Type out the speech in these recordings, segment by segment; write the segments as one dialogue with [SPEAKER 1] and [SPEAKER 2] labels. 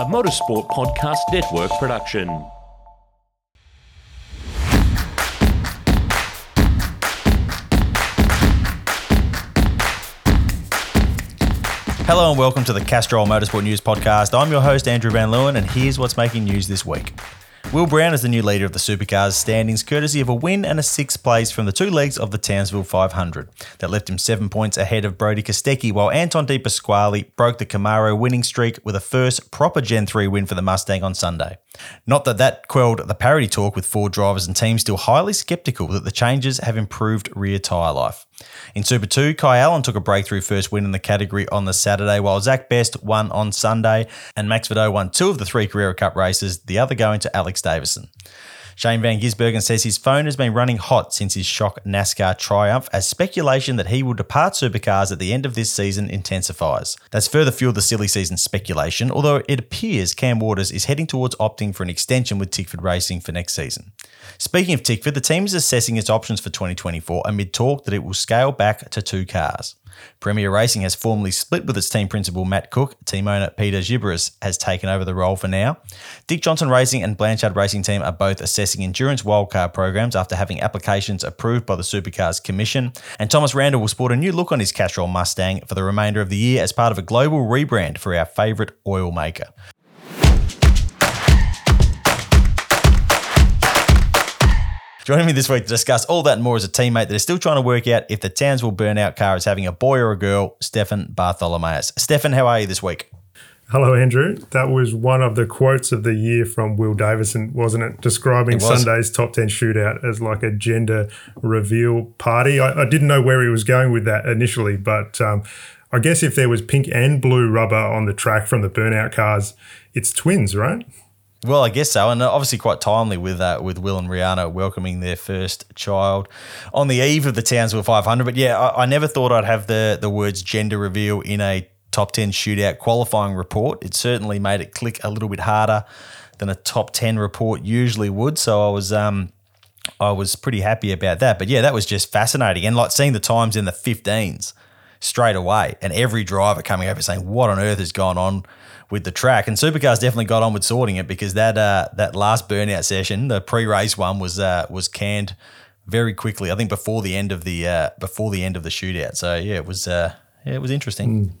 [SPEAKER 1] a motorsport podcast network production.
[SPEAKER 2] Hello and welcome to the Castrol Motorsport News Podcast. I'm your host, Andrew Van Leeuwen, and here's what's making news this week. Will Brown is the new leader of the Supercars standings, courtesy of a win and a sixth place from the two legs of the Townsville 500. That left him seven points ahead of Brodie Kostecki, while Anton De Pasquale broke the Camaro winning streak with a first proper Gen 3 win for the Mustang on Sunday. Not that that quelled the parity talk with Ford drivers and teams still highly sceptical that the changes have improved rear tyre life. In Super 2, Kai Allen took a breakthrough first win in the category on the Saturday, while Zach Best won on Sunday, and Max Vidot won two of the three Carrera Cup races, the other going to Alex Davison. Shane Van Gisbergen says his phone has been running hot since his shock NASCAR triumph as speculation that he will depart supercars at the end of this season intensifies. That's further fueled the silly season speculation, although it appears Cam Waters is heading towards opting for an extension with Tickford Racing for next season. Speaking of Tickford, the team is assessing its options for 2024 amid talk that it will scale back to two cars. Premier Racing has formally split with its team principal Matt Cook. Team owner Peter Xiberras has taken over the role for now. Dick Johnson Racing and Blanchard Racing Team are both assessing endurance wildcard programs after having applications approved by the Supercars Commission. And Thomas Randall will sport a new look on his Castrol Mustang for the remainder of the year as part of a global rebrand for our favourite oil maker. Joining me this week to discuss all that and more is a teammate that is still trying to work out if the Townsville burnout car is having a boy or a girl, Stefan Bartholomaeus. Stefan, how are you this week?
[SPEAKER 3] Hello, Andrew. That was one of the quotes of the year from Will Davison, wasn't it? Describing
[SPEAKER 2] It was.
[SPEAKER 3] Sunday's top 10 shootout as like a gender reveal party. I, I didn't know where he was going with that initially, but um, I guess if there was pink and blue rubber on the track from the burnout cars, it's twins, right?
[SPEAKER 2] Well, I guess so, and obviously quite timely with uh, with Will and Rihanna welcoming their first child on the eve of the Townsville 500. But yeah, I, I never thought I'd have the the words gender reveal in a top 10 shootout qualifying report. It certainly made it click a little bit harder than a top 10 report usually would. So I was um I was pretty happy about that. But yeah, that was just fascinating, and like seeing the times in the 15s straight away, and every driver coming over saying, "What on earth has gone on?" With the track. And Supercars definitely got on with sorting it because that uh, that last burnout session, the pre-race one, was uh, was canned very quickly. I think before the end of the uh, before the end of the shootout. So yeah, it was uh, yeah, it was interesting.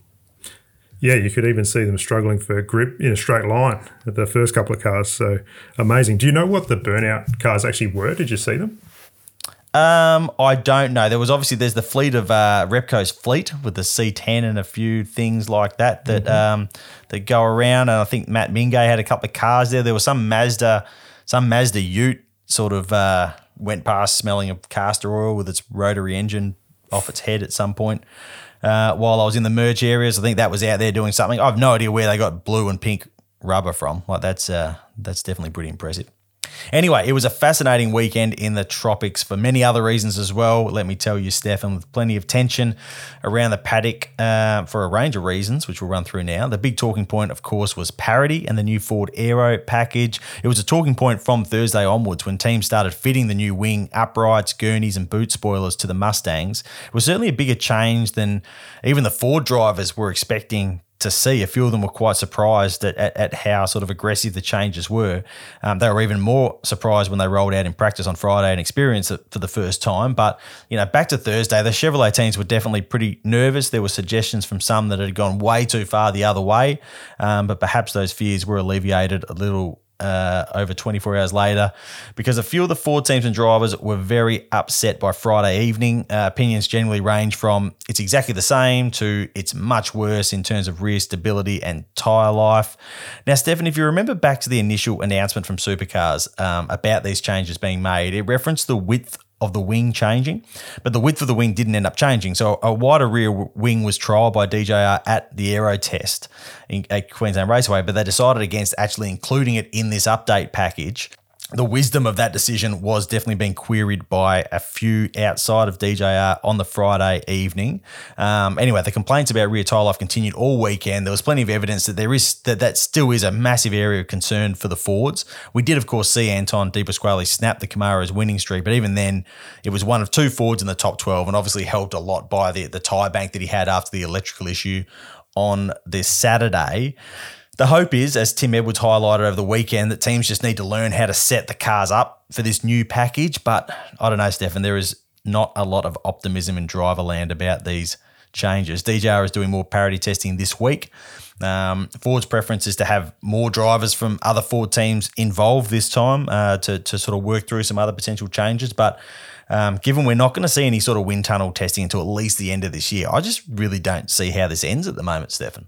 [SPEAKER 3] Yeah, you could even see them struggling for grip in a straight line at the first couple of cars. So amazing. Do you know what the burnout cars actually were? Did you see them?
[SPEAKER 2] Um, I don't know. There was obviously there's the fleet of uh, Repco's fleet with the C10 and a few things like that that um, that go around. And I think Matt Mingay had a couple of cars there. There was some Mazda, some Mazda Ute sort of uh, went past smelling of castor oil with its rotary engine off its head at some point. Uh, while I was in the merge areas, I think that was out there doing something. I have no idea where they got blue and pink rubber from. Like that's uh, that's definitely pretty impressive. Anyway, it was a fascinating weekend in the tropics for many other reasons as well. Let me tell you, Stefan, with plenty of tension around the paddock uh, for a range of reasons, which we'll run through now. The big talking point, of course, was parity and the new Ford Aero package. It was a talking point from Thursday onwards when teams started fitting the new wing, uprights, gurneys, and boot spoilers to the Mustangs. It was certainly a bigger change than even the Ford drivers were expecting to see. A few of them were quite surprised at, at, at how sort of aggressive the changes were. Um, they were even more surprised when they rolled out in practice on Friday and experienced it for the first time. But, you know, back to Thursday, the Chevrolet teams were definitely pretty nervous. There were suggestions from some that had gone way too far the other way, um, but perhaps those fears were alleviated a little uh, over 24 hours later because a few of the Ford teams and drivers were very upset by Friday evening. Uh, opinions generally range from it's exactly the same to it's much worse in terms of rear stability and tyre life. Now, Stefan, if you remember back to the initial announcement from Supercars um, about these changes being made, it referenced the width of the wing changing, but the width of the wing didn't end up changing. So a wider rear wing was trialled by DJR at the aero test in, at Queensland Raceway, but they decided against actually including it in this update package the wisdom of that decision was definitely being queried by a few outside of DJR on the Friday evening. Um, anyway, the complaints about rear tyre life continued all weekend. There was plenty of evidence that there is that that still is a massive area of concern for the Fords. We did, of course, see Anton De Pasquale snap the Camaro's winning streak, but even then, it was one of two Fords in the top 12 and obviously helped a lot by the, the tyre bank that he had after the electrical issue on this Saturday. The hope is, as Tim Edwards highlighted over the weekend, that teams just need to learn how to set the cars up for this new package. But I don't know, Stefan, there is not a lot of optimism in driver land about these changes. DJR is doing more parity testing this week. Um, Ford's preference is to have more drivers from other Ford teams involved this time uh, to, to sort of work through some other potential changes. But um, given we're not going to see any sort of wind tunnel testing until at least the end of this year, I just really don't see how this ends at the moment, Stefan.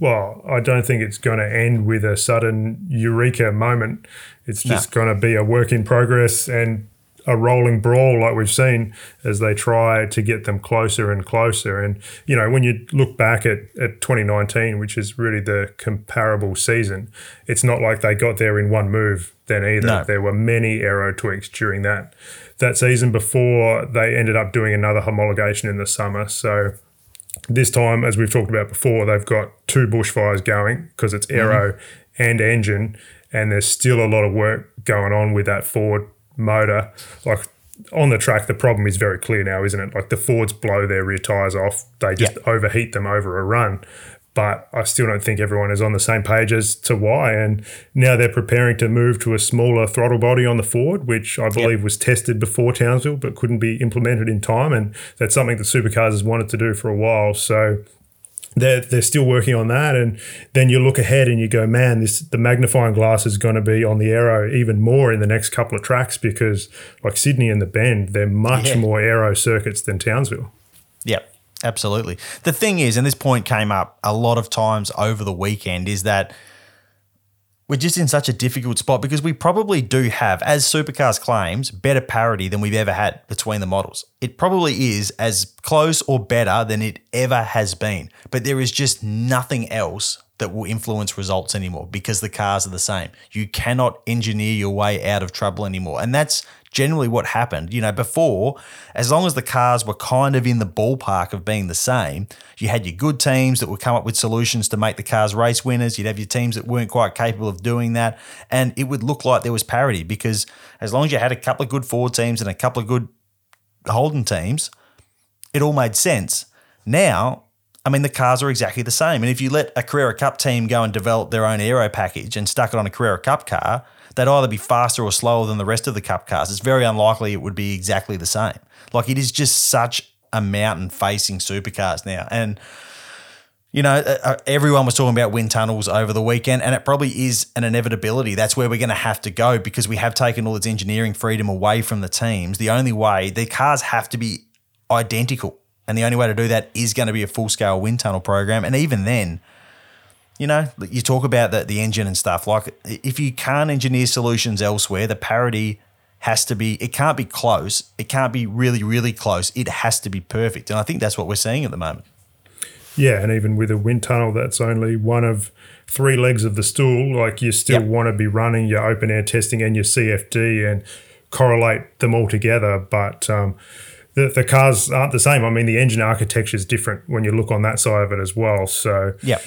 [SPEAKER 3] Well, I don't think it's going to end with a sudden eureka moment. It's just no. going to be a work in progress and a rolling brawl like we've seen as they try to get them closer and closer. And, you know, when you look back at, at 2019, which is really the comparable season, it's not like they got there in one move then either. No. There were many aero tweaks during that that season before they ended up doing another homologation in the summer. So this time, as we've talked about before, they've got two bushfires going because it's aero mm-hmm. and engine, and there's still a lot of work going on with that Ford motor. Like on the track, the problem is very clear now, isn't it? Like the Fords blow their rear tyres off, they just overheat them over a run. But I still don't think everyone is on the same page as to why. And now they're preparing to move to a smaller throttle body on the Ford, which I believe yep. was tested before Townsville but couldn't be implemented in time. And that's something that Supercars has wanted to do for a while. So they're, they're still working on that. And then you look ahead and you go, man, this the magnifying glass is going to be on the aero even more in the next couple of tracks because, like Sydney and the Bend, they're much yeah. more aero circuits than Townsville.
[SPEAKER 2] Yep. Absolutely. The thing is, and this point came up a lot of times over the weekend, is that we're just in such a difficult spot because we probably do have, as Supercars claims, better parity than we've ever had between the models. It probably is as close or better than it ever has been. But there is just nothing else that will influence results anymore because the cars are the same. You cannot engineer your way out of trouble anymore. And that's generally what happened. You know, before, as long as the cars were kind of in the ballpark of being the same, you had your good teams that would come up with solutions to make the cars race winners. You'd have your teams that weren't quite capable of doing that. And it would look like there was parity because as long as you had a couple of good Ford teams and a couple of good Holden teams, it all made sense. Now, I mean, the cars are exactly the same. And if you let a Carrera Cup team go and develop their own aero package and stuck it on a Carrera Cup car, they'd either be faster or slower than the rest of the Cup cars. It's very unlikely it would be exactly the same. Like it is just such a mountain facing supercars now. And, you know, uh, uh, everyone was talking about wind tunnels over the weekend, and it probably is an inevitability. That's where we're going to have to go because we have taken all its engineering freedom away from the teams. The only way, the cars have to be identical. And the only way to do that is going to be a full scale wind tunnel program. And even then, you know, you talk about the, the engine and stuff. Like, if you can't engineer solutions elsewhere, the parity has to be, it can't be close. It can't be really, really close. It has to be perfect. And I think that's what we're seeing at the moment.
[SPEAKER 3] Yeah. And even with a wind tunnel, that's only one of three legs of the stool. Like, you still yep. want to be running your open air testing and your CFD and correlate them all together. But, um, the, the cars aren't the same. I mean, the engine architecture is different when you look on that side of it as well. So,
[SPEAKER 2] yeah,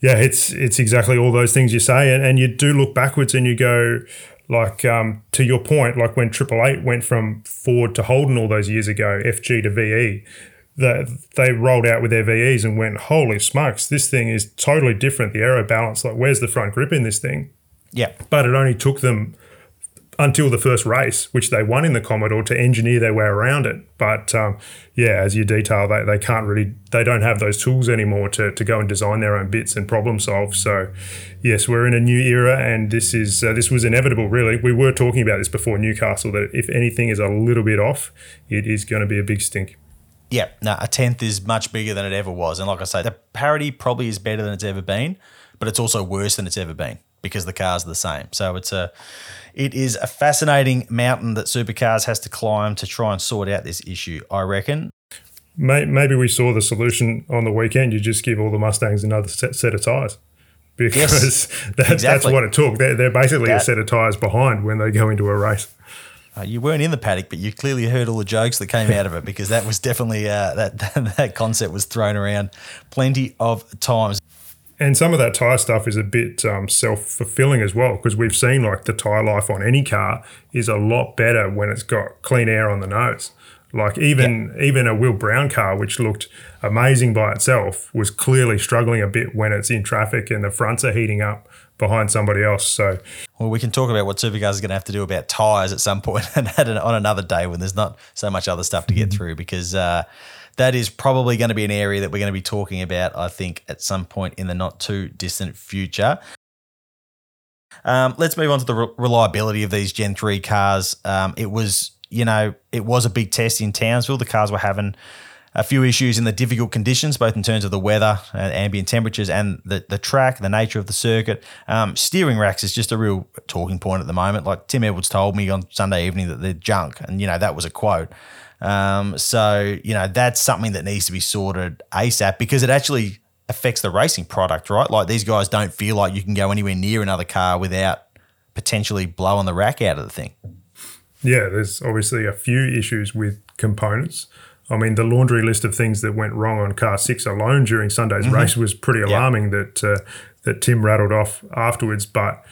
[SPEAKER 3] yeah, it's it's exactly all those things you say, and, and you do look backwards and you go, like um, to your point, like when Triple Eight went from Ford to Holden all those years ago, FG to VE, that they rolled out with their VEs and went, holy smokes, this thing is totally different. The aero balance, like where's the front grip in this thing?
[SPEAKER 2] Yeah,
[SPEAKER 3] but it only took them until the first race, which they won in the Commodore, to engineer their way around it. But um, yeah, as you detail, they, they can't really, they don't have those tools anymore to, to go and design their own bits and problem solve. So yes, we're in a new era, and this is uh, this was inevitable. Really, we were talking about this before Newcastle that if anything is a little bit off, it is going to be a big stink.
[SPEAKER 2] Yeah, no, a tenth is much bigger than it ever was, and like I say, the parity probably is better than it's ever been, but it's also worse than it's ever been because the cars are the same. So it's a it is a fascinating mountain that Supercars has to climb to try and sort out this issue, I reckon.
[SPEAKER 3] Maybe we saw the solution on the weekend. You just give all the Mustangs another set of tyres because yes, that, exactly. that's what it took. They're, they're basically that, a set of tyres behind when they go into a race.
[SPEAKER 2] Uh, you weren't in the paddock, but you clearly heard all the jokes that came out of it because that was definitely uh, that that concept was thrown around plenty of times
[SPEAKER 3] and some of that tire stuff is a bit um, self fulfilling as well because we've seen like the tire life on any car is a lot better when it's got clean air on the nose. Like even even a Will Brown car, which looked amazing by itself, was clearly struggling a bit when it's in traffic and the fronts are heating up behind somebody else. So
[SPEAKER 2] Well, we can talk about what Supercars is going to have to do about tyres at some point and on another day when there's not so much other stuff to get through because uh, that is probably going to be an area that we're going to be talking about, I think, at some point in the not too distant future. Um, let's move on to the re- reliability of these Gen 3 cars. Um, it was, you know, it was a big test in Townsville. The cars were having a few issues in the difficult conditions, both in terms of the weather, uh, ambient temperatures, and the, the track, the nature of the circuit. Um, steering racks is just a real talking point at the moment. Like Tim Edwards told me on Sunday evening that they're junk, and you know that was a quote. Um, so you know that's something that needs to be sorted ASAP because it actually affects the racing product, right? Like these guys don't feel like you can go anywhere near another car without potentially blowing the rack out of the thing.
[SPEAKER 3] yeah, there's obviously a few issues with components. I mean, the laundry list of things that went wrong on car six alone during Sunday's race was pretty alarming. That uh, that Tim rattled off afterwards. But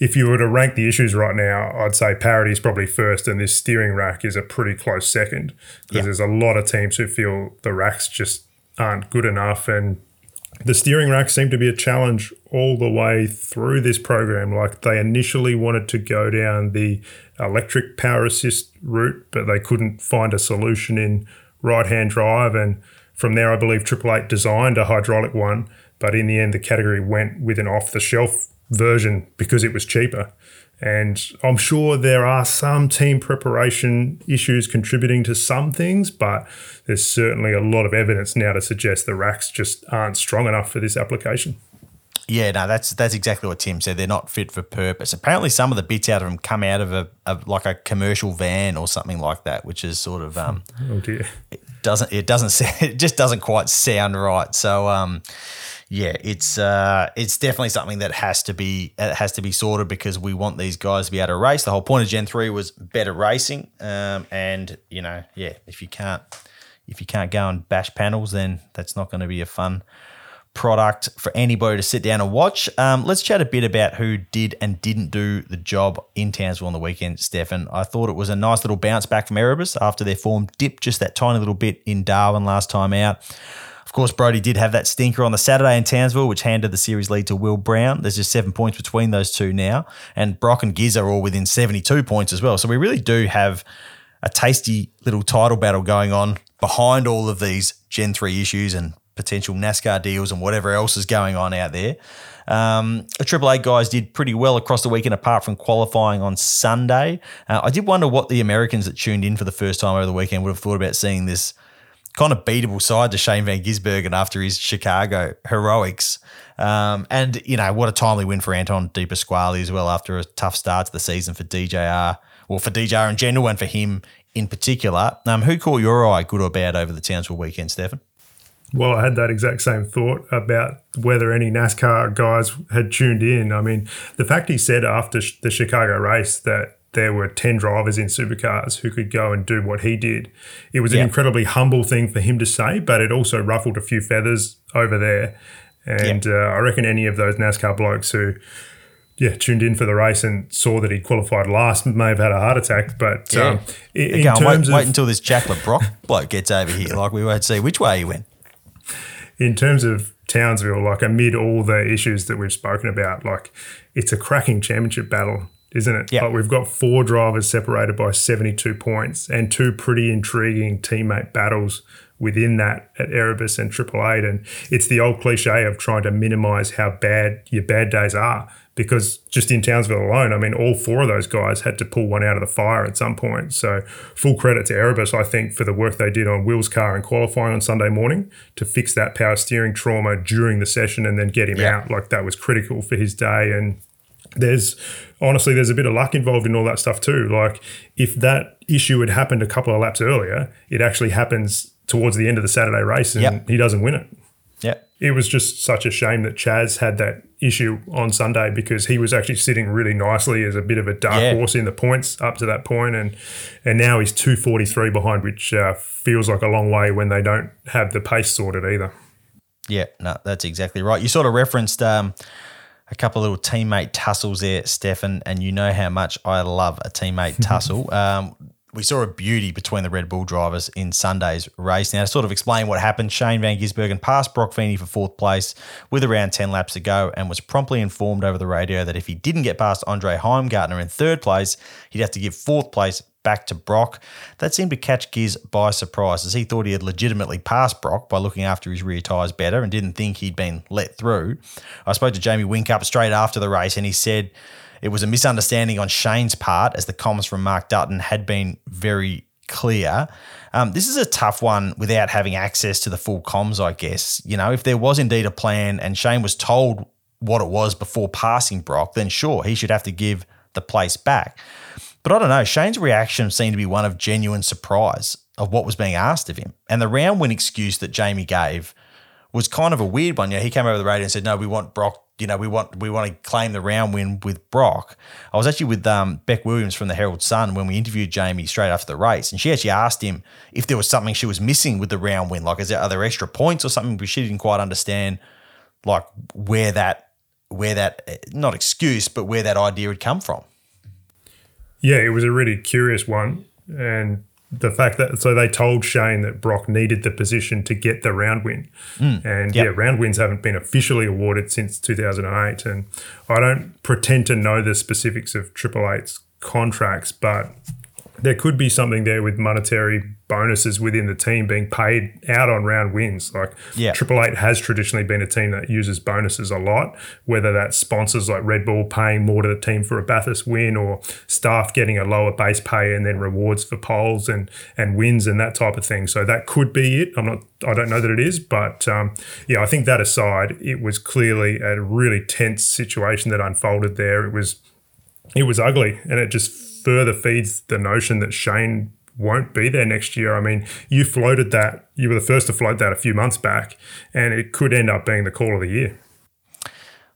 [SPEAKER 3] if you were to rank the issues right now, I'd say parity is probably first, and this steering rack is a pretty close second because
[SPEAKER 2] Yeah.
[SPEAKER 3] there's a lot of teams who feel the racks just aren't good enough and the steering rack seemed to be a challenge all the way through this program. Like they initially wanted to go down the electric power assist route, but they couldn't find a solution in right hand drive. And from there, I believe Triple Eight designed a hydraulic one, but in the end, the category went with an off the shelf version because it was cheaper. And I'm sure there are some team preparation issues contributing to some things, but there's certainly a lot of evidence now to suggest the racks just aren't strong enough for this application.
[SPEAKER 2] Yeah, no, that's that's exactly what Tim said. They're not fit for purpose. Apparently, some of the bits out of them come out of a, a like a commercial van or something like that, which is sort of um,
[SPEAKER 3] Oh dear.
[SPEAKER 2] it doesn't it doesn't it just doesn't quite sound right. So um, yeah, it's uh, it's definitely something that has to be it has to be sorted because we want these guys to be able to race. The whole point of Gen three was better racing, um, and you know, yeah, if you can't if you can't go and bash panels, then that's not going to be a fun product for anybody to sit down and watch. Um, let's chat a bit about who did and didn't do the job in Townsville on the weekend, Stefan. I thought it was a nice little bounce back from Erebus after their form dipped just that tiny little bit in Darwin last time out. Of course, Brodie did have that stinker on the Saturday in Townsville, which handed the series lead to Will Brown. There's just seven points between those two now. And Brock and Giz are all within 72 points as well. So we really do have a tasty little title battle going on behind all of these Gen 3 issues and potential NASCAR deals and whatever else is going on out there. Um, the Triple Eight guys did pretty well across the weekend, apart from qualifying on Sunday. Uh, I did wonder what the Americans that tuned in for the first time over the weekend would have thought about seeing this kind of beatable side to Shane Van Gisbergen after his Chicago heroics. Um, and, you know, what a timely win for Anton De Pasquale as well after a tough start to the season for DJR, or for DJR in general and for him in particular. Um, who caught your eye, good or bad, over the Townsville weekend, Stefan?
[SPEAKER 3] Well, I had that exact same thought about whether any NASCAR guys had tuned in. I mean, the fact he said after the Chicago race that there were 10 drivers in supercars who could go and do what he did, it was
[SPEAKER 2] Yeah.
[SPEAKER 3] an incredibly humble thing for him to say, but it also ruffled a few feathers over there. And uh, I reckon any of those NASCAR blokes who, yeah, tuned in for the race and saw that he qualified last may have had a heart attack. But um, in, in
[SPEAKER 2] going,
[SPEAKER 3] terms
[SPEAKER 2] wait,
[SPEAKER 3] of
[SPEAKER 2] wait until this Jack Le Brocq bloke gets over here. Like, we won't see which way he went.
[SPEAKER 3] In terms of Townsville, like amid all the issues that we've spoken about, like it's a cracking championship battle, isn't it?
[SPEAKER 2] Yeah.
[SPEAKER 3] Like we've got four drivers separated by 72 points and two pretty intriguing teammate battles within that at Erebus and Triple Eight. And it's the old cliche of trying to minimize how bad your bad days are. Because just in Townsville alone, I mean, all four of those guys had to pull one out of the fire at some point. So, full credit to Erebus, I think, for the work they did on Will's car and qualifying on Sunday morning to fix that power steering trauma during the session and then get him
[SPEAKER 2] Yeah.
[SPEAKER 3] out. Like, that was critical for his day. And there's honestly, there's a bit of luck involved in all that stuff too. Like, if that issue had happened a couple of laps earlier, it actually happens towards the end of the Saturday race and
[SPEAKER 2] Yep.
[SPEAKER 3] he doesn't win it
[SPEAKER 2] Yeah.
[SPEAKER 3] it was just such a shame that Chaz had that issue on Sunday because he was actually sitting really nicely as a bit of a dark
[SPEAKER 2] Yeah.
[SPEAKER 3] horse in the points up to that point, and and now he's two forty three behind, which uh, feels like a long way when they don't have the pace sorted either.
[SPEAKER 2] Yeah, no, that's exactly right. You sort of referenced um, a couple of little teammate tussles there, Stefan, and you know how much I love a teammate tussle. Um, we saw a beauty between the Red Bull drivers in Sunday's race. Now, to sort of explain what happened, Shane Van Gisbergen passed Brock Feeney for fourth place with around 10 laps to go and was promptly informed over the radio that if he didn't get past Andre Heimgartner in third place, he'd have to give fourth place back to Brock. That seemed to catch Giz by surprise as he thought he had legitimately passed Brock by looking after his rear tyres better and didn't think he'd been let through. I spoke to Jamie Whincup straight after the race and he said, it was a misunderstanding on Shane's part, as the comments from Mark Dutton had been very clear. Um, this is a tough one without having access to the full comms, I guess. You know, if there was indeed a plan and Shane was told what it was before passing Brock, then sure, he should have to give the place back. But I don't know, Shane's reaction seemed to be one of genuine surprise of what was being asked of him. And the round win excuse that Jamie gave was kind of a weird one. Know, he came over the radio and said, "No, we want Brock you know, we want we want to claim the round win with Brock. I was actually with um, Beck Williams from the Herald Sun when we interviewed Jamie straight after the race, and she actually asked him if there was something she was missing with the round win. Like, is there are there extra points or something? But she didn't quite understand, like where that where that not excuse, but where that idea had come from.
[SPEAKER 3] Yeah, it was a really curious one, and the fact that so they told Shane that Brock needed the position to get the round win, mm, and yep. yeah, round wins haven't been officially awarded since 2008, and I don't pretend to know the specifics of Triple Eight's contracts, but there could be something there with monetary bonuses within the team being paid out on round wins. Like yeah. Triple Eight has traditionally been a team that uses bonuses a lot, whether that's sponsors like Red Bull paying more to the team for a Bathurst win or staff getting a lower base pay and then rewards for poles and and wins and that type of thing. So that could be it. I'm not I don't know that it is, but um, yeah, I think that aside, it was clearly a really tense situation that unfolded there. It was it was ugly and it just further feeds the notion that Shane won't be there next year. I mean, you floated that, you were the first to float that a few months back, and it could end up being the call of the year.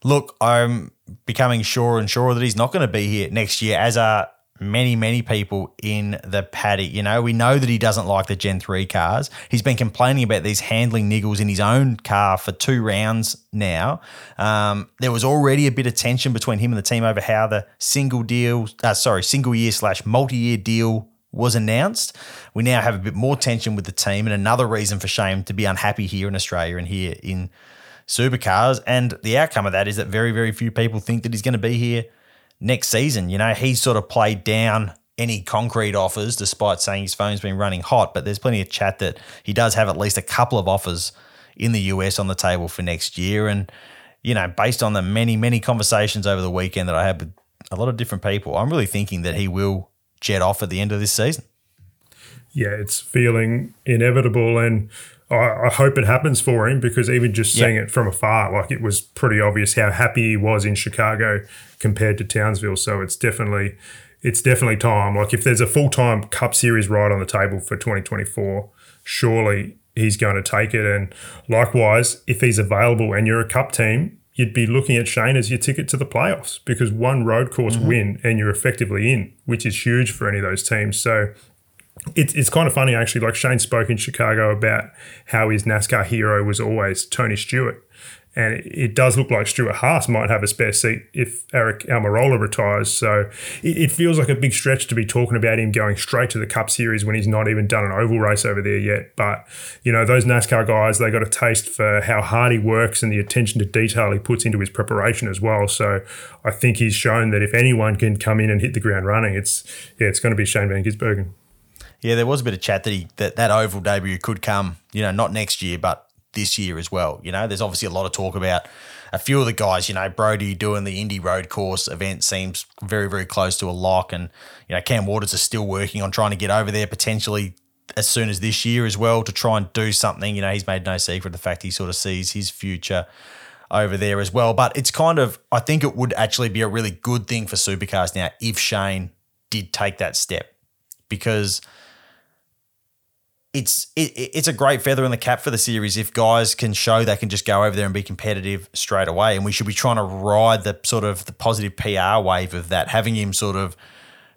[SPEAKER 2] Look, I'm becoming sure and sure that he's not going to be here next year, as are many, many people in the paddy. You know, we know that he doesn't like the Gen 3 cars. He's been complaining about these handling niggles in his own car for two rounds now. Um, there was already a bit of tension between him and the team over how the single deal, uh, sorry, single year slash multi year deal was announced. We now have a bit more tension with the team, and another reason for Shane to be unhappy here in Australia and here in supercars. And the outcome of that is that very, very few people think that he's going to be here next season. You know, he's sort of played down any concrete offers despite saying his phone's been running hot, but there's plenty of chat that he does have at least a couple of offers in the US on the table for next year. And, you know, based on the many, many conversations over the weekend that I had with a lot of different people, I'm really thinking that he will jet off at the end of this season.
[SPEAKER 3] Yeah, it's feeling inevitable. And I, I hope it happens for him because even just seeing yep. it from afar, like it was pretty obvious how happy he was in Chicago compared to Townsville. So it's definitely it's definitely time. Like if there's a full time Cup Series ride on the table for 2024, surely he's going to take it. And likewise, if he's available and you're a Cup team, you'd be looking at Shane as your ticket to the playoffs because one road course mm-hmm. win and you're effectively in, which is huge for any of those teams. So it's, it's kind of funny actually. Like Shane spoke in Chicago about how his NASCAR hero was always Tony Stewart. And it does look like Stewart Haas might have a spare seat if Eric Almirola retires. So it feels like a big stretch to be talking about him going straight to the Cup Series when he's not even done an oval race over there yet. But, you know, those NASCAR guys, they got a taste for how hard he works and the attention to detail he puts into his preparation as well. So I think he's shown that if anyone can come in and hit the ground running, it's, yeah, it's going to be Shane Van Gisbergen.
[SPEAKER 2] Yeah, there was a bit of chat that he that, that oval debut could come, you know, not next year, but this year as well. You know, there's obviously a lot of talk about a few of the guys. You know, Brodie doing the Indy Road Course event seems very, very close to a lock, and you know, Cam Waters is still working on trying to get over there potentially as soon as this year as well to try and do something. You know, he's made no secret of the fact he sort of sees his future over there as well. But it's kind of, I think it would actually be a really good thing for supercars now if Shane did take that step because it's it, it's a great feather in the cap for the series if guys can show they can just go over there and be competitive straight away. And we should be trying to ride the sort of the positive PR wave of that, having him sort of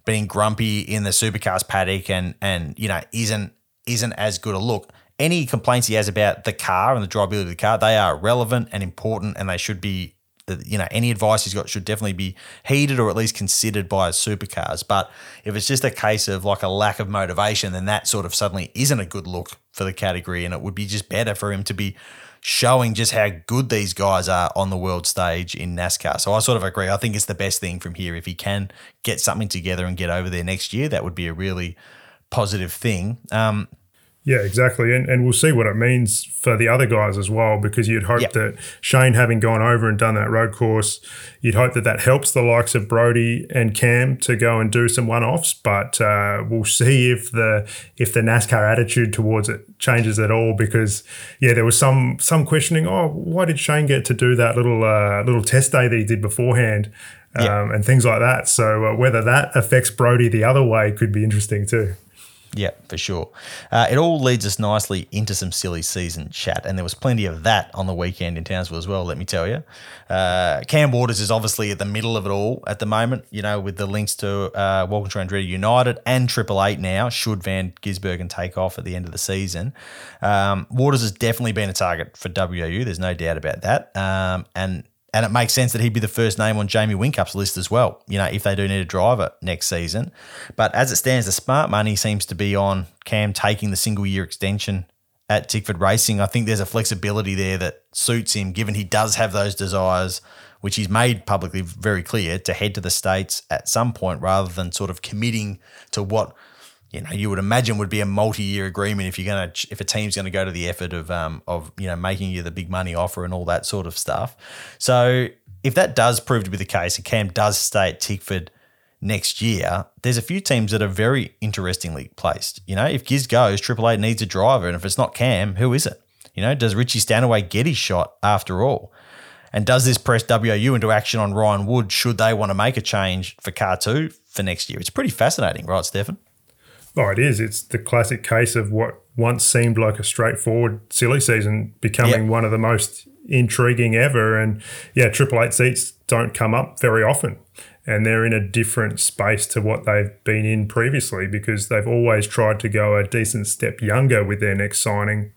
[SPEAKER 2] being grumpy in the supercars paddock and and you know isn't isn't as good a look. Any complaints he has about the car and the drivability of the car, they are relevant and important, and they should be that you know any advice he's got should definitely be heeded or at least considered by supercars. But if it's just a case of like a lack of motivation, then that sort of suddenly isn't a good look for the category, and it would be just better for him to be showing just how good these guys are on the world stage in NASCAR. So I sort of agree. I think it's the best thing from here if he can get something together and get over there next year. That would be a really positive thing. Um,
[SPEAKER 3] yeah, exactly. And, and we'll see what it means for the other guys as well, because you'd hope yep. that Shane, having gone over and done that road course, you'd hope that that helps the likes of Brodie and Cam to go and do some one offs. But uh, we'll see if the if the NASCAR attitude towards it changes at all, because yeah, there was some some questioning. Oh, why did Shane get to do that little uh, little test day that he did beforehand? Um, yep. and things like that. So uh, whether that affects Brodie the other way could be interesting too.
[SPEAKER 2] Yeah, for sure. Uh, it all leads us nicely into some silly season chat, and there was plenty of that on the weekend in Townsville as well. Let me tell you, uh, Cam Waters is obviously at the middle of it all at the moment. You know, with the links to uh, Walkinshaw Andretti United and Triple Eight now. Should Van Gisbergen take off at the end of the season, um, Waters has definitely been a target for WAU. There's no doubt about that. Um, and and it makes sense that he'd be the first name on Jamie Whincup's list as well, you know, if they do need a driver next season. But as it stands, the smart money seems to be on Cam taking the single year extension at Tickford Racing. I think there's a flexibility there that suits him, given he does have those desires, which he's made publicly very clear, to head to the States at some point rather than sort of committing to what you know you would imagine would be a multi-year agreement if you're to if a team's to go to the effort of um of you know making you the big money offer and all that sort of stuff. So if that does prove to be the case, and Cam does stay at Tickford next year, there's a few teams that are very interestingly placed. You know, if Giz goes, Triple Eight needs a driver, and if it's not Cam, who is it? You know, does Richie Stanaway get his shot after all? And does this press WAU into action on Ryan Wood should they want to make a change for car two for next year? It's pretty fascinating, right, Stefan?
[SPEAKER 3] Oh, it is. It's the classic case of what once seemed like a straightforward silly season becoming yep. one of the most intriguing ever. And yeah, Triple Eight seats don't come up very often. And they're in a different space to what they've been in previously because they've always tried to go a decent step younger with their next signing,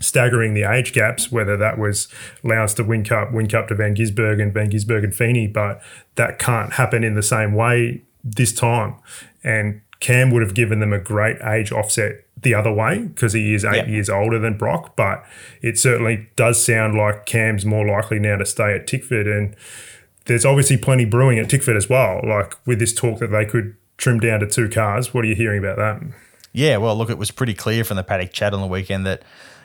[SPEAKER 3] staggering the age gaps, whether that was Lowndes to Whincup, Win Cup to Van Gisbergen, Van Gisbergen Feeney, but that can't happen in the same way this time. And Cam would have given them a great age offset the other way because he is eight yep. years older than Brock. But it certainly does sound like Cam's more likely now to stay at Tickford. And there's obviously plenty brewing at Tickford as well. Like with this talk that they could trim down to two cars. What are you hearing about that?
[SPEAKER 2] Yeah, well, look, it was pretty clear from the paddock chat on the weekend that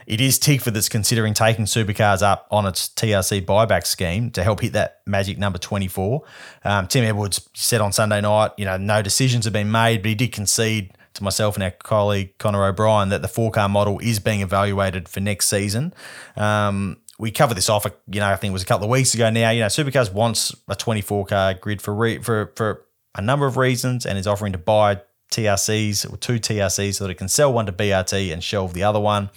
[SPEAKER 2] it is Tickford that's considering taking supercars up on its TRC buyback scheme to help hit that magic number 24. Um, Tim Edwards said on Sunday night, you know, no decisions have been made, but he did concede to myself and our colleague Connor O'Brien that the four car model is being evaluated for next season. Um, we covered this off, you know, I think it was a couple of weeks ago now. You know, Supercars wants a 24 car grid for re- for for a number of reasons and is offering to buy TRCs or two TRCs so that it can sell one to BRT and shelve the other one.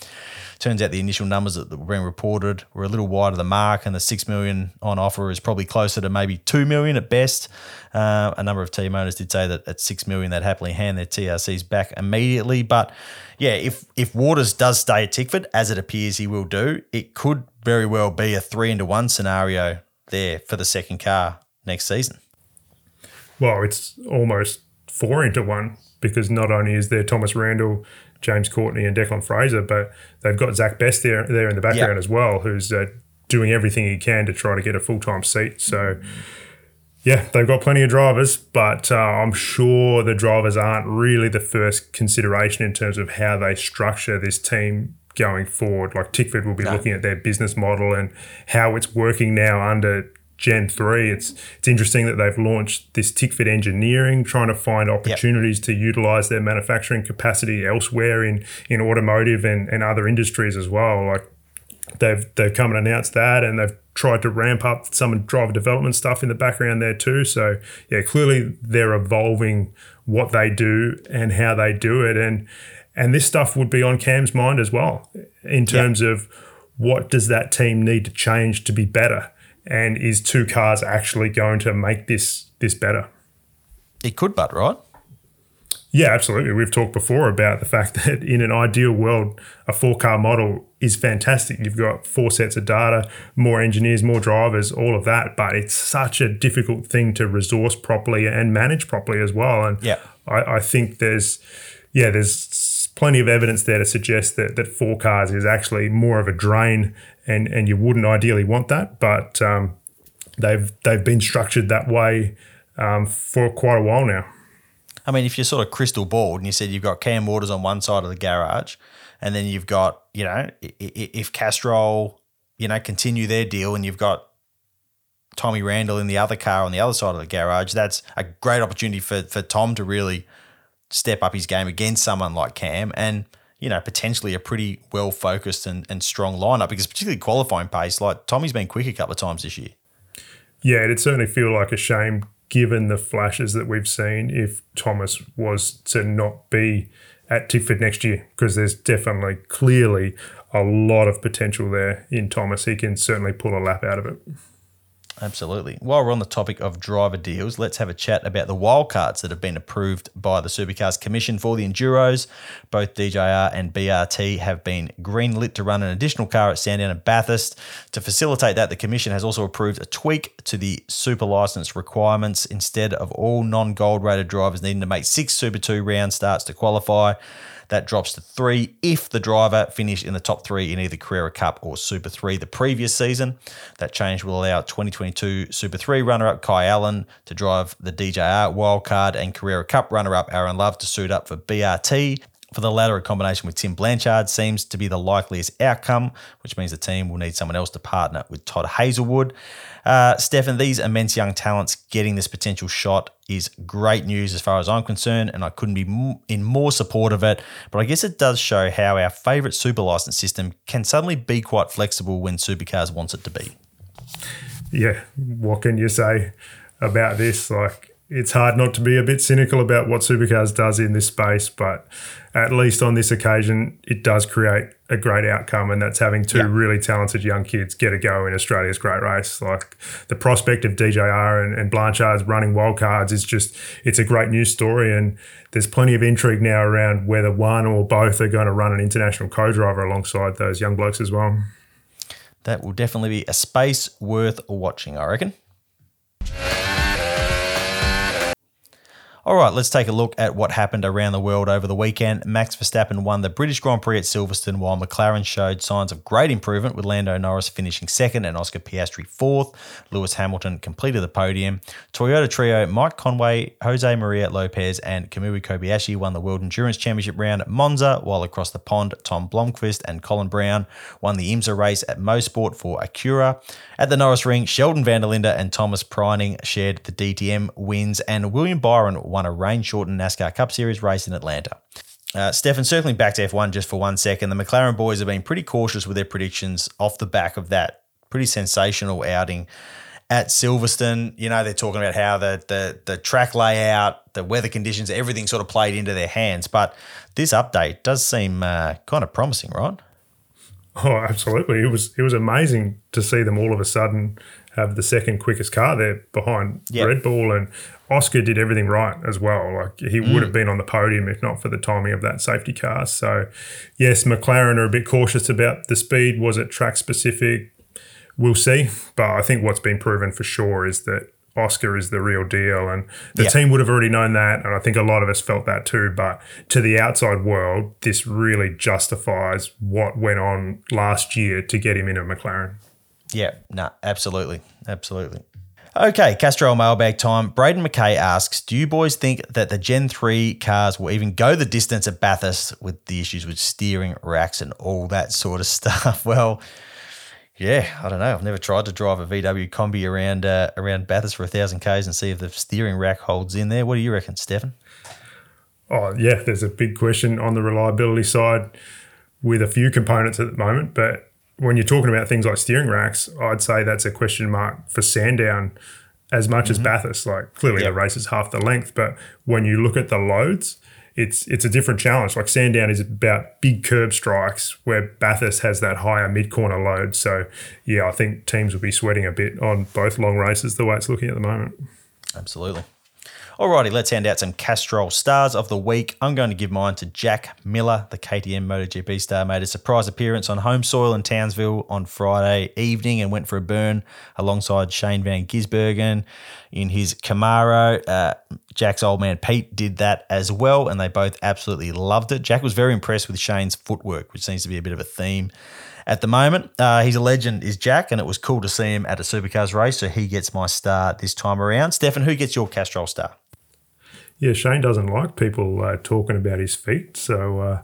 [SPEAKER 2] Turns out the initial numbers that were being reported were a little wide of the mark, and the six million on offer is probably closer to maybe two million at best. Uh, a number of team owners did say that at six million they'd happily hand their TRCs back immediately. But yeah, if if Waters does stay at Tickford, as it appears he will do, it could very well be a three into one scenario there for the second car next season.
[SPEAKER 3] Well, it's almost four into one because not only is there Thomas Randall James Courtney and Declan Fraser, but they've got Zach Best there there in the background yep. as well, who's uh, doing everything he can to try to get a full time seat. So. Yeah, they've got plenty of drivers, but uh, I'm sure the drivers aren't really the first consideration in terms of how they structure this team going forward. Like Tickford will be no. looking at their business model and how it's working now under Gen 3. It's it's interesting that they've launched this Tickford Engineering, trying to find opportunities yep. to utilize their manufacturing capacity elsewhere in, in automotive and, and other industries as well. Like they've they've come and announced that and they've tried to ramp up some driver development stuff in the background there too. So yeah, clearly they're evolving what they do and how they do it. And and this stuff would be on Cam's mind as well in terms yep. of what does that team need to change to be better and is two cars actually going to make this this better?
[SPEAKER 2] It could, but right?
[SPEAKER 3] Yeah, absolutely. We've talked before about the fact that in an ideal world, a four car model is fantastic. You've got four sets of data, more engineers, more drivers, all of that. But it's such a difficult thing to resource properly and manage properly as well. And
[SPEAKER 2] Yeah.
[SPEAKER 3] I, I think there's, yeah, there's plenty of evidence there to suggest that that four cars is actually more of a drain, and and you wouldn't ideally want that. But um, they've they've been structured that way um, for quite a while now.
[SPEAKER 2] I mean, if you're sort of crystal balled and you said you've got Cam Waters on one side of the garage, and then you've got, you know, if Castrol, you know, continue their deal and you've got Tommy Randall in the other car on the other side of the garage, that's a great opportunity for, for Tom to really step up his game against someone like Cam and, you know, potentially a pretty well focused and, and strong lineup because particularly qualifying pace, like Tommy's been quick a couple of times this year.
[SPEAKER 3] Yeah, it'd certainly feel like a shame given the flashes that we've seen if Thomas was to not be at Tickford next year because there's definitely clearly a lot of potential there in Thomas. He can certainly pull a lap out of it.
[SPEAKER 2] Absolutely. While we're on the topic of driver deals, let's have a chat about the wildcards that have been approved by the Supercars Commission for the Enduros. Both DJR and BRT have been greenlit to run an additional car at Sandown and Bathurst. To facilitate that, the Commission has also approved a tweak to the super license requirements. Instead of all non gold rated drivers needing to make six Super 2 round starts to qualify, that drops to three if the driver finished in the top three in either Carrera Cup or Super 3 the previous season. That change will allow 2022 Super 3 runner up Kai Allen to drive the DJR wildcard and Carrera Cup runner up Aaron Love to suit up for BRT. For the latter, a combination with Tim Blanchard seems to be the likeliest outcome, which means the team will need someone else to partner with Todd Hazelwood. Uh, Stefan, these immense young talents getting this potential shot is great news as far as I'm concerned, and I couldn't be in more support of it. But I guess it does show how our favourite super license system can suddenly be quite flexible when Supercars wants it to be.
[SPEAKER 3] yeah, what can you say about this? Like, it's hard not to be a bit cynical about what Supercars does in this space, but at least on this occasion, it does create a great outcome, and that's having two
[SPEAKER 2] Yeah.
[SPEAKER 3] really talented young kids get a go in Australia's great race. Like the prospect of DJR and, and Blanchard's running wildcards is just, it's a great news story, and there's plenty of intrigue now around whether one or both are going to run an international co-driver alongside those young blokes as well.
[SPEAKER 2] That will definitely be a space worth watching, I reckon. All right, let's take a look at what happened around the world over the weekend. Max Verstappen won the British Grand Prix at Silverstone, while McLaren showed signs of great improvement, with Lando Norris finishing second and Oscar Piastri fourth. Lewis Hamilton completed the podium. Toyota trio Mike Conway, Jose Maria Lopez, and Kamui Kobayashi won the World Endurance Championship round at Monza, while across the pond, Tom Blomqvist and Colin Braun won the IMSA race at Mosport for Acura. At the Norisring, Sheldon van der Linde and Thomas Preining shared the DTM wins, and William Byron won a rain shortened NASCAR Cup Series race in Atlanta. Uh, Stefan, circling back to F1 just for one second, the McLaren boys have been pretty cautious with their predictions off the back of that pretty sensational outing at Silverstone. You know, they're talking about how the, the, the track layout, the weather conditions, everything sort of played into their hands. But this update does seem uh, kind of promising, right?
[SPEAKER 3] Oh, absolutely! It was it was amazing to see them all of a sudden have the second quickest car there behind
[SPEAKER 2] Yep.
[SPEAKER 3] Red Bull, and Oscar did everything right as well. Like he would mm. have been on the podium if not for the timing of that safety car. So, yes, McLaren are a bit cautious about the speed. Was it track specific? We'll see. But I think what's been proven for sure is that Oscar is the real deal. And the
[SPEAKER 2] Yeah.
[SPEAKER 3] team would have already known that. And I think a lot of us felt that too. But to the outside world, this really justifies what went on last year to get him into McLaren.
[SPEAKER 2] Yeah, no, absolutely. Absolutely. Okay, Castrol mailbag time. Braden McKay asks Do you boys think that the Gen 3 cars will even go the distance at Bathurst with the issues with steering racks and all that sort of stuff? Well, yeah, I don't know. I've never tried to drive a VW Kombi around uh, around Bathurst for a thousand k's and see if the steering rack holds in there. What do you reckon, Stefan?
[SPEAKER 3] Oh, yeah, there's a big question on the reliability side with a few components at the moment. But when you're talking about things like steering racks, I'd say that's a question mark for Sandown as much as mm-hmm. Bathurst. Like clearly
[SPEAKER 2] Yep.
[SPEAKER 3] the race is half the length, but when you look at the loads, it's it's a different challenge. Like Sandown is about big curb strikes, where Bathurst has that higher mid corner load. So yeah, I think teams will be sweating a bit on both long races the way it's looking at the moment.
[SPEAKER 2] Absolutely. Alrighty, let's hand out some Castrol stars of the week. I'm going to give mine to Jack Miller, the KTM MotoGP star, made a surprise appearance on home soil in Townsville on Friday evening and went for a burn alongside Shane Van Gisbergen in his Camaro. Uh, Jack's old man Pete did that as well, and they both absolutely loved it. Jack was very impressed with Shane's footwork, which seems to be a bit of a theme at the moment. Uh, he's a legend, is Jack, and it was cool to see him at a supercars race. So he gets my star this time around. Stefan, who gets your Castrol star?
[SPEAKER 3] Yeah, Shane doesn't like people uh, talking about his feet, so uh,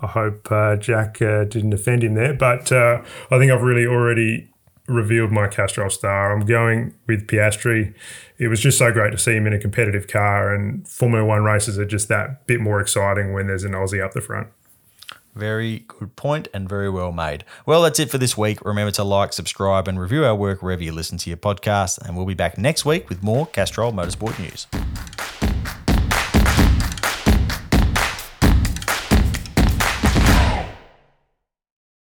[SPEAKER 3] I hope uh, Jack uh, didn't offend him there. But uh, I think I've really already revealed my Castrol star. I'm going with Piastri. It was just so great to see him in a competitive car, and Formula One races are just that bit more exciting when there's an Aussie up the front.
[SPEAKER 2] Very good point and very well made. Well, that's it for this week. Remember to like, subscribe, and review our work wherever you listen to your podcast. And we'll be back next week with more Castrol Motorsport news.